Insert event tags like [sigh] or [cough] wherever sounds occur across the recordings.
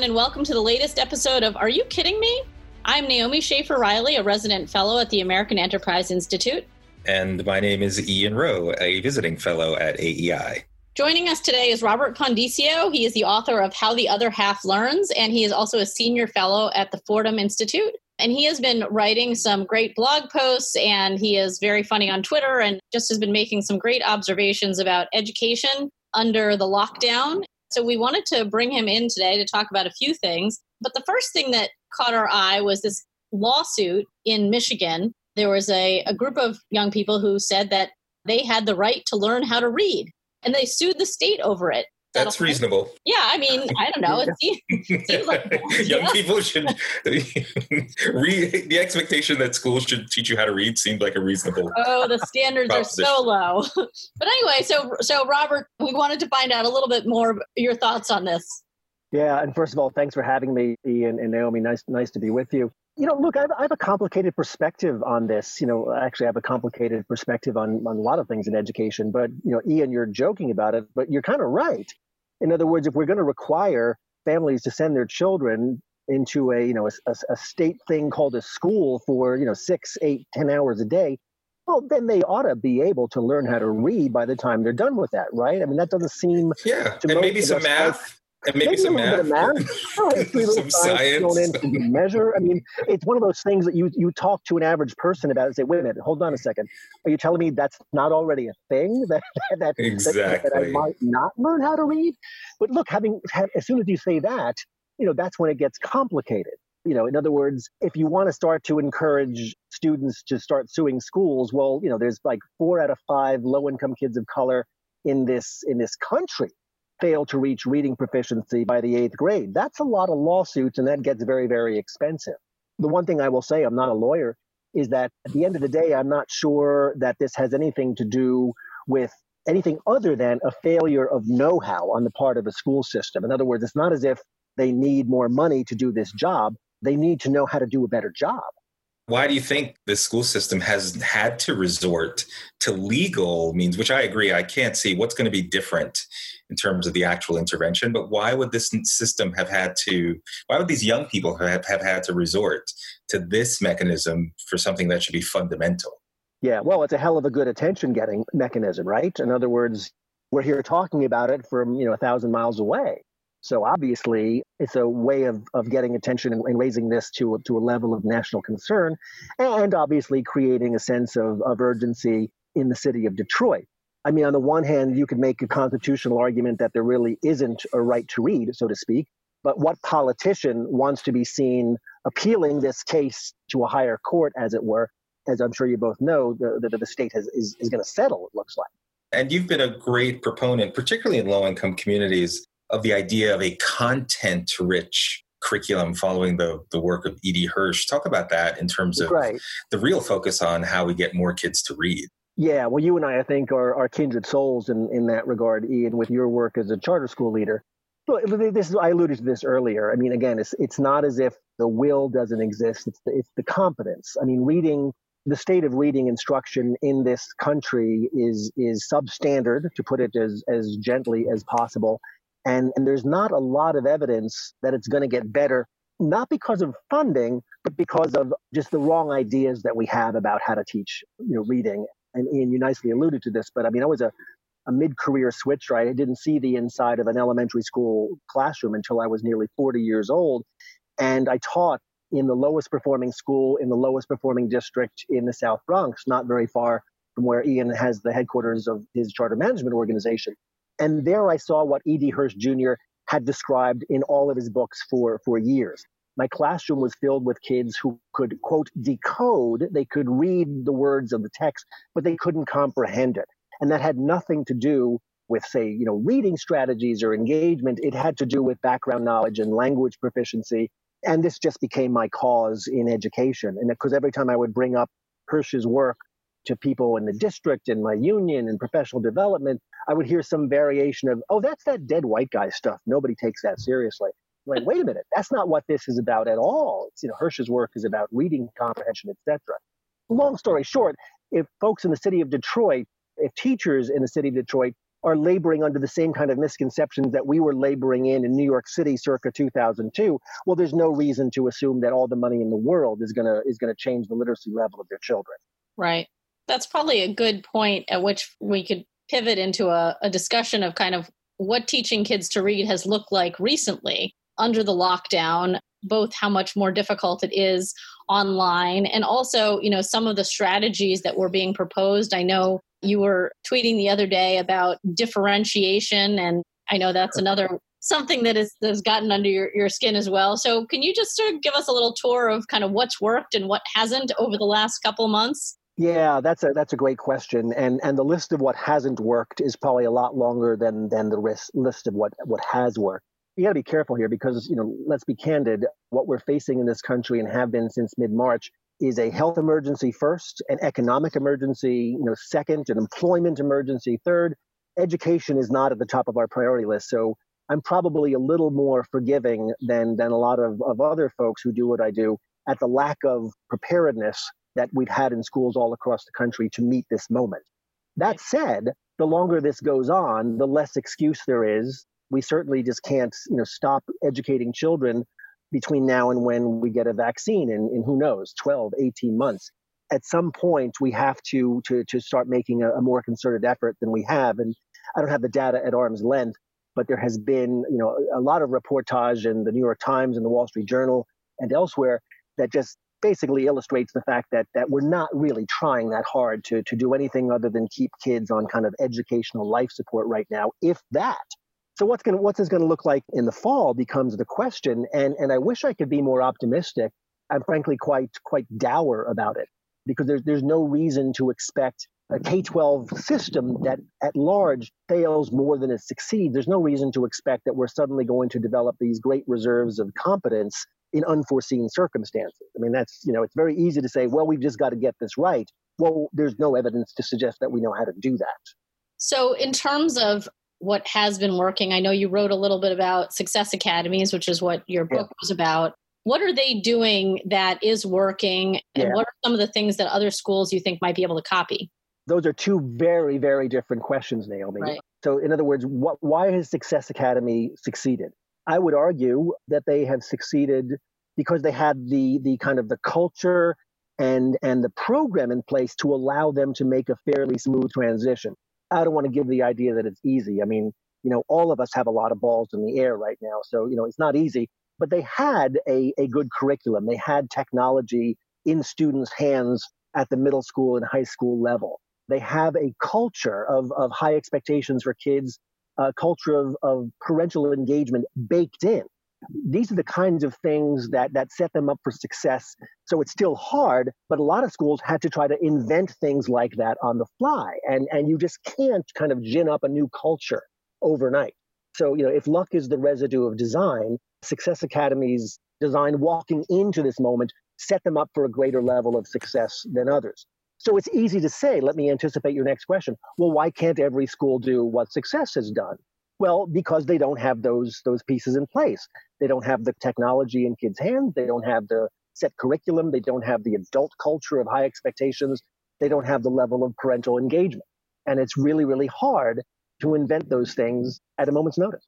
everyone, and welcome to the latest episode of Are You Kidding Me? I'm Naomi Schaefer Riley, a resident fellow at the American Enterprise Institute. And my name is Ian Rowe, a visiting fellow at AEI. Joining us today is Robert Pondiscio. He is the author of How the Other Half Learns, and he is also a senior fellow at the Fordham Institute. And he has been writing some great blog posts, and he is very funny on Twitter and just has been making some great observations about education under the lockdown. So we wanted to bring him in today to talk about a few things. But the first thing that caught our eye was this lawsuit in Michigan. There was a, a group of young people who said that they had the right to learn how to read, and they sued the state over it. That's reasonable. Yeah, I mean, I don't know. It seems, seems like [laughs] [laughs] young yeah. people should [laughs] read. The expectation that schools should teach you how to read seemed like a reasonable. Oh, the standards are so low. but anyway, so so Robert, we wanted to find out a little bit more your thoughts on this. Yeah, and first of all, thanks for having me, Ian and Naomi. Nice, nice to be with you. You know, look, I have, I have a complicated perspective on this. You know, actually, I have a complicated perspective on on a lot of things in education. But you know, Ian, you're joking about it, but you're kind of right. In other words, if we're going to require families to send their children into a you know a, a, state thing called a school for you know six, eight, ten hours a day, well, then they ought to be able to learn how to read by the time they're done with that, right? I mean, that doesn't seem yeah, and maybe some math. And maybe, maybe some math. math. Oh, [laughs] some science. Thrown in [laughs] measure. I mean, it's one of those things that you you talk to an average person about and say, wait a minute, hold on a second. Are you telling me that's not already a thing [laughs] that that, exactly. that, that I might not learn how to read? But look, having as soon as you say that, you know, that's when it gets complicated. You know, in other words, if you want to start to encourage students to start suing schools, well, you know, there's like four out of five low income kids of color in this in this country fail to reach reading proficiency by the eighth grade. That's a lot of lawsuits, and that gets very, very expensive. The one thing I will say, I'm not a lawyer, is that at the end of the day, I'm not sure that this has anything to do with anything other than a failure of know how on the part of the school system. In other words, it's not as if they need more money to do this job, they need to know how to do a better job why do you think the school system has had to resort to legal means which i agree i can't see what's going to be different in terms of the actual intervention but why would this system have had to why would these young people have, have had to resort to this mechanism for something that should be fundamental? Yeah well it's a hell of a good attention getting mechanism right? In other words we're here talking about it from you know a thousand miles away so obviously, it's a way of, of getting attention and, raising this to, to a level of national concern, and obviously creating a sense of, of urgency in the city of Detroit. I mean, on the one hand, you could make a constitutional argument that there really isn't a right to read, so to speak. But what politician wants to be seen appealing this case to a higher court, as it were? As I'm sure you both know, the, the, the state has, is, is going to settle, it looks like. And you've been a great proponent, particularly in low income communities, of the idea of a content rich curriculum following the, the work of E.D. Hirsch. Talk about that in terms of right. the real focus on how we get more kids to read. Yeah, well, you and I, I think, are, are kindred souls in, in that regard, Ian, with your work as a charter school leader. But this is, I alluded to this earlier. I mean, again, it's, it's not as if the will doesn't exist, it's the, it's the competence. I mean, reading, the state of reading instruction in this country is, is substandard, to put it as, as gently as possible. And, and there's not a lot of evidence that it's going to get better, not because of funding, but because of just the wrong ideas that we have about how to teach you know, reading. And Ian, you nicely alluded to this, but I mean, I was a, a mid career switch, right? I didn't see the inside of an elementary school classroom until I was nearly 40 years old. And I taught in the lowest performing school in the lowest performing district in the South Bronx, not very far from where Ian has the headquarters of his charter management organization. And there I saw what E.D. Hirsch Jr. had described in all of his books for, for years. My classroom was filled with kids who could, quote, decode, they could read the words of the text, but they couldn't comprehend it. And that had nothing to do with, say, you know, reading strategies or engagement. It had to do with background knowledge and language proficiency. And this just became my cause in education. And because every time I would bring up Hirsch's work to people in the district and my union and professional development, I would hear some variation of, oh, that's that dead white guy stuff. Nobody takes that seriously. I'm like, wait a minute, that's not what this is about at all. It's, you know, Hirsch's work is about reading comprehension, etc. Long story short, if folks in the city of Detroit, if teachers in the city of Detroit are laboring under the same kind of misconceptions that we were laboring in in New York City circa 2002, well, there's no reason to assume that all the money in the world is gonna is gonna change the literacy level of their children. Right. That's probably a good point at which we could pivot into a, a discussion of kind of what teaching kids to read has looked like recently under the lockdown both how much more difficult it is online and also you know some of the strategies that were being proposed. I know you were tweeting the other day about differentiation and i know that's another something that is has gotten under your, your skin as well. So can you just sort of give us a little tour of kind of what's worked and what hasn't over the last couple months yeah, that's a that's a great question, and and the list of what hasn't worked is probably a lot longer than than the list list of what what has worked. You got to be careful here because you know, let's be candid. What we're facing in this country and have been since mid March is a health emergency first, an economic emergency, you know, second, an employment emergency third. Education is not at the top of our priority list, so I'm probably a little more forgiving than than a lot of, of other folks who do what I do at the lack of preparedness that we've had in schools all across the country to meet this moment. That said, the longer this goes on, the less excuse there is. We certainly just can't, you know, stop educating children between now and when we get a vaccine in, in who knows, 12, 18 months. At some point, we have to to, to start making a, a more concerted effort than we have. And I don't have the data at arm's length, but there has been, you know, a lot of reportage in the New York Times and the Wall Street Journal and elsewhere that just basically illustrates the fact that that we're not really trying that hard to to do anything other than keep kids on kind of educational life support right now, if that. So what's going what's this going to look like in the fall becomes the question, and and I wish I could be more optimistic. I'm frankly quite quite dour about it because there's there's no reason to expect a K-12 system that at large fails more than it succeeds. There's no reason to expect that we're suddenly going to develop these great reserves of competence in unforeseen circumstances. I mean, that's, you know, it's very easy to say, well, we've just got to get this right. Well, there's no evidence to suggest that we know how to do that. So, in terms of what has been working, I know you wrote a little bit about Success Academies, which is what your book yeah. was about. What are they doing that is working? And yeah. what are some of the things that other schools you think might be able to copy? Those are two very, very different questions, Naomi. Right. So, in other words, what, why has Success Academy succeeded? I would argue that they have succeeded because they had the the kind of the culture and and the program in place to allow them to make a fairly smooth transition. I don't want to give the idea that it's easy. I mean, you know, all of us have a lot of balls in the air right now, so you know it's not easy. But they had a a good curriculum. They had technology in students' hands at the middle school and high school level. They have a culture of of high expectations for kids uh, culture of, of parental engagement baked in. These are the kinds of things that, that set them up for success. So it's still hard, but a lot of schools had to try to invent things like that on the fly. And, and you just can't kind of gin up a new culture overnight. So, you know, if luck is the residue of design, Success Academy's design walking into this moment set them up for a greater level of success than others. So it's easy to say, let me anticipate your next question. Well, why can't every school do what success has done? Well, because they don't have those those pieces in place. They don't have the technology in kids' hands. They don't have the set curriculum. They don't have the adult culture of high expectations. They don't have the level of parental engagement. And it's really, really hard to invent those things at a moment's notice.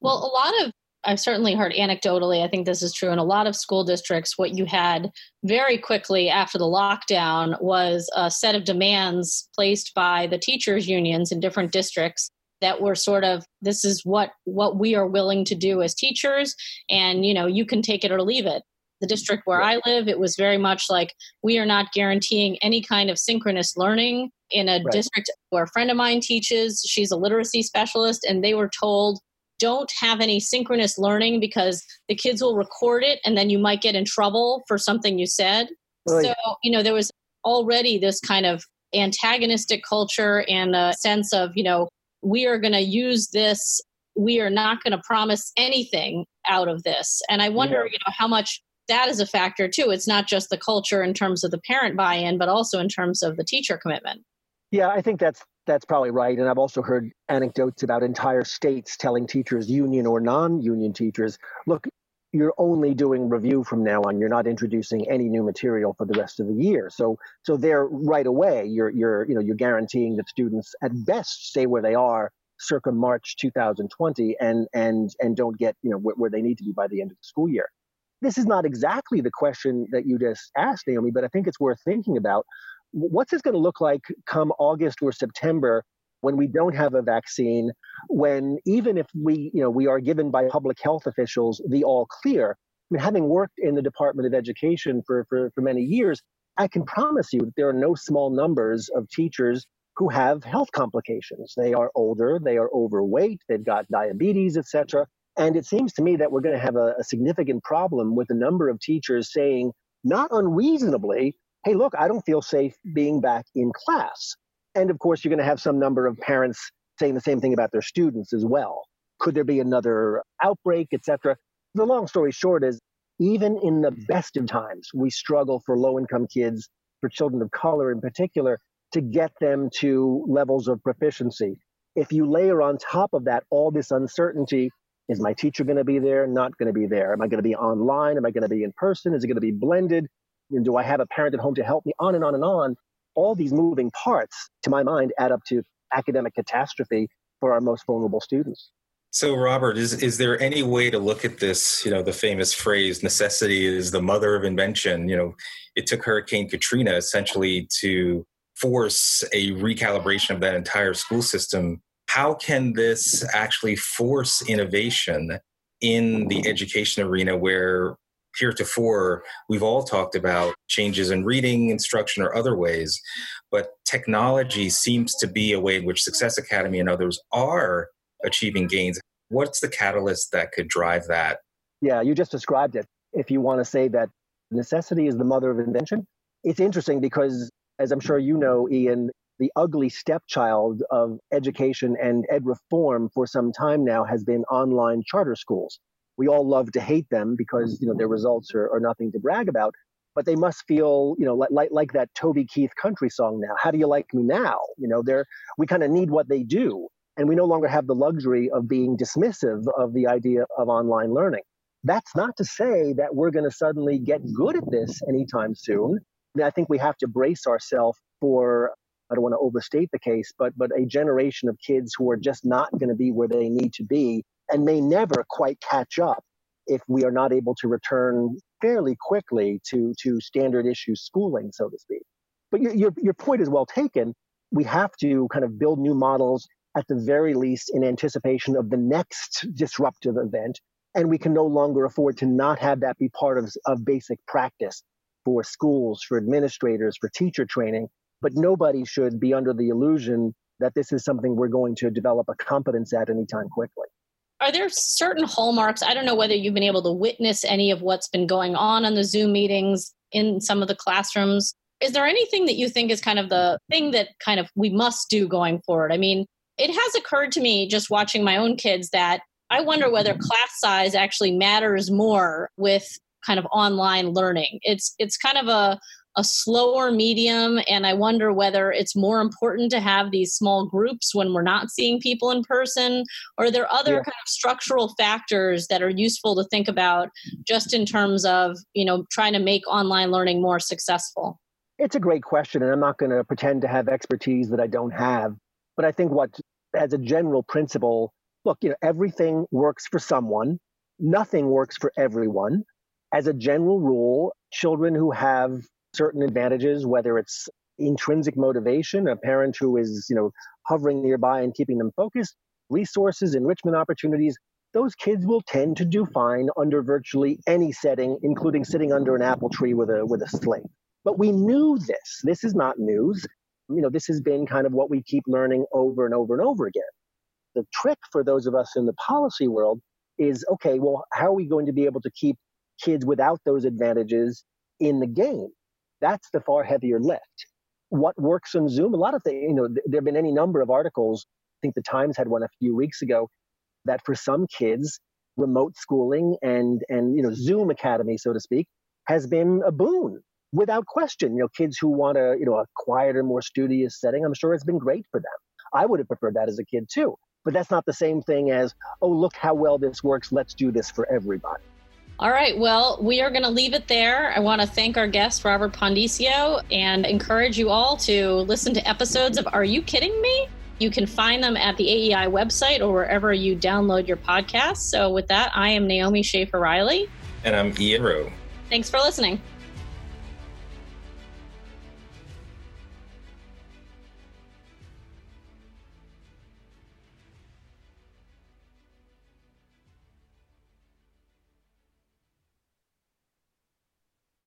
Well, a lot of I've certainly heard anecdotally, I think this is true in a lot of school districts. What you had very quickly after the lockdown was a set of demands placed by the teachers' unions in different districts that were sort of this is what what we are willing to do as teachers and you know you can take it or leave it the district where i live it was very much like we are not guaranteeing any kind of synchronous learning in a right. district where a friend of mine teaches she's a literacy specialist and they were told don't have any synchronous learning because the kids will record it and then you might get in trouble for something you said. Right. So, you know, there was already this kind of antagonistic culture and a sense of, you know, we are going to use this, we are not going to promise anything out of this. And I wonder, yeah. you know, how much that is a factor too. It's not just the culture in terms of the parent buy in, but also in terms of the teacher commitment. Yeah, I think that's that's probably right. And I've also heard anecdotes about entire states telling teachers, union or non-union teachers, look, you're only doing review from now on. You're not introducing any new material for the rest of the year. So so there right away, you're you're you know you're guaranteeing that students at best stay where they are circa March 2020 and and and don't get you know where, where they need to be by the end of the school year. This is not exactly the question that you just asked, Naomi, but I think it's worth thinking about. What's this going to look like come August or September when we don't have a vaccine? When even if we you know we are given by public health officials the all clear. I mean, having worked in the Department of Education for, for, for many years, I can promise you that there are no small numbers of teachers who have health complications. They are older, they are overweight, they've got diabetes, etc. And it seems to me that we're going to have a, a significant problem with a number of teachers saying, not unreasonably, hey, look, I don't feel safe being back in class. And of course, you're going to have some number of parents saying the same thing about their students as well. Could there be another outbreak, etc.? The long story short is even in the mm. best of times, we struggle for low income kids, for children of color in particular, to get them to levels of proficiency. If you layer on top of that all this uncertainty, is my teacher going to be there? Not going to be there? Am I going to be online? Am I going to be in person? Is it going to be blended? Do I have a parent at home to help me? On and on and on. All these moving parts, to my mind, add up to academic catastrophe for our most vulnerable students. So, Robert, is is there any way to look at this? You know, the famous phrase "necessity is the mother of invention." You know, it took Hurricane Katrina essentially to force a recalibration of that entire school system. How can this actually force innovation in the education arena where heretofore we've all talked about changes in reading instruction or other ways but technology seems to be a way in which success academy and others are achieving gains. What's the catalyst that could drive that? Yeah you just described it. If you want to say that necessity is the mother of invention it's interesting because as I'm sure you know, Ian, the ugly stepchild of education and ed reform for some time now has been online charter schools. We all love to hate them because you know their results are, are nothing to brag about, but they must feel you know like, like like that Toby Keith country song now. How do you like me now? You know, they're we kind of need what they do, and we no longer have the luxury of being dismissive of the idea of online learning. That's not to say that we're going to suddenly get good at this anytime soon. I think we have to brace ourselves for I don't want to overstate the case, but but a generation of kids who are just not going to be where they need to be and may never quite catch up if we are not able to return fairly quickly to to standard issue schooling, so to speak. But your your, your point is well taken. We have to kind of build new models at the very least in anticipation of the next disruptive event. And we can no longer afford to not have that be part of, of basic practice for schools, for administrators, for teacher training, but nobody should be under the illusion that this is something we're going to develop a competence at anytime quickly. Are there certain hallmarks? I don't know whether you've been able to witness any of what's been going on on the Zoom meetings in some of the classrooms. Is there anything that you think is kind of the thing that kind of we must do going forward? I mean, it has occurred to me just watching my own kids that I wonder whether class size actually matters more with kind of online learning. It's it's kind of a a slower medium and I wonder whether it's more important to have these small groups when we're not seeing people in person or are there other yeah. kind of structural factors that are useful to think about just in terms of, you know, trying to make online learning more successful. It's a great question and I'm not going to pretend to have expertise that I don't have, but I think what as a general principle, look, you know, everything works for someone, nothing works for everyone as a general rule, children who have certain advantages, whether it's intrinsic motivation, a parent who is, you know, hovering nearby and keeping them focused, resources, enrichment opportunities, those kids will tend to do fine under virtually any setting, including sitting under an apple tree with a with a slate. But we knew this. This is not news. You know, this has been kind of what we keep learning over and over and over again. The trick for those of us in the policy world is okay, well, how are we going to be able to keep kids without those advantages in the game. That's the far heavier lift. What works on Zoom? A lot of things, you know, there have been any number of articles. I think the Times had one a few weeks ago that for some kids, remote schooling and and you know Zoom Academy, so to speak, has been a boon without question. You know, kids who want a you know a quieter, more studious setting, I'm sure it's been great for them. I would have preferred that as a kid too. But that's not the same thing as, oh, look how well this works. Let's do this for everybody. All right. Well, we are going to leave it there. I want to thank our guest, Robert Pondiscio, and encourage you all to listen to episodes of Are You Kidding Me? You can find them at the AEI website or wherever you download your podcasts. So, with that, I am Naomi Schaefer Riley. And I'm Ian Rowe. Thanks for listening.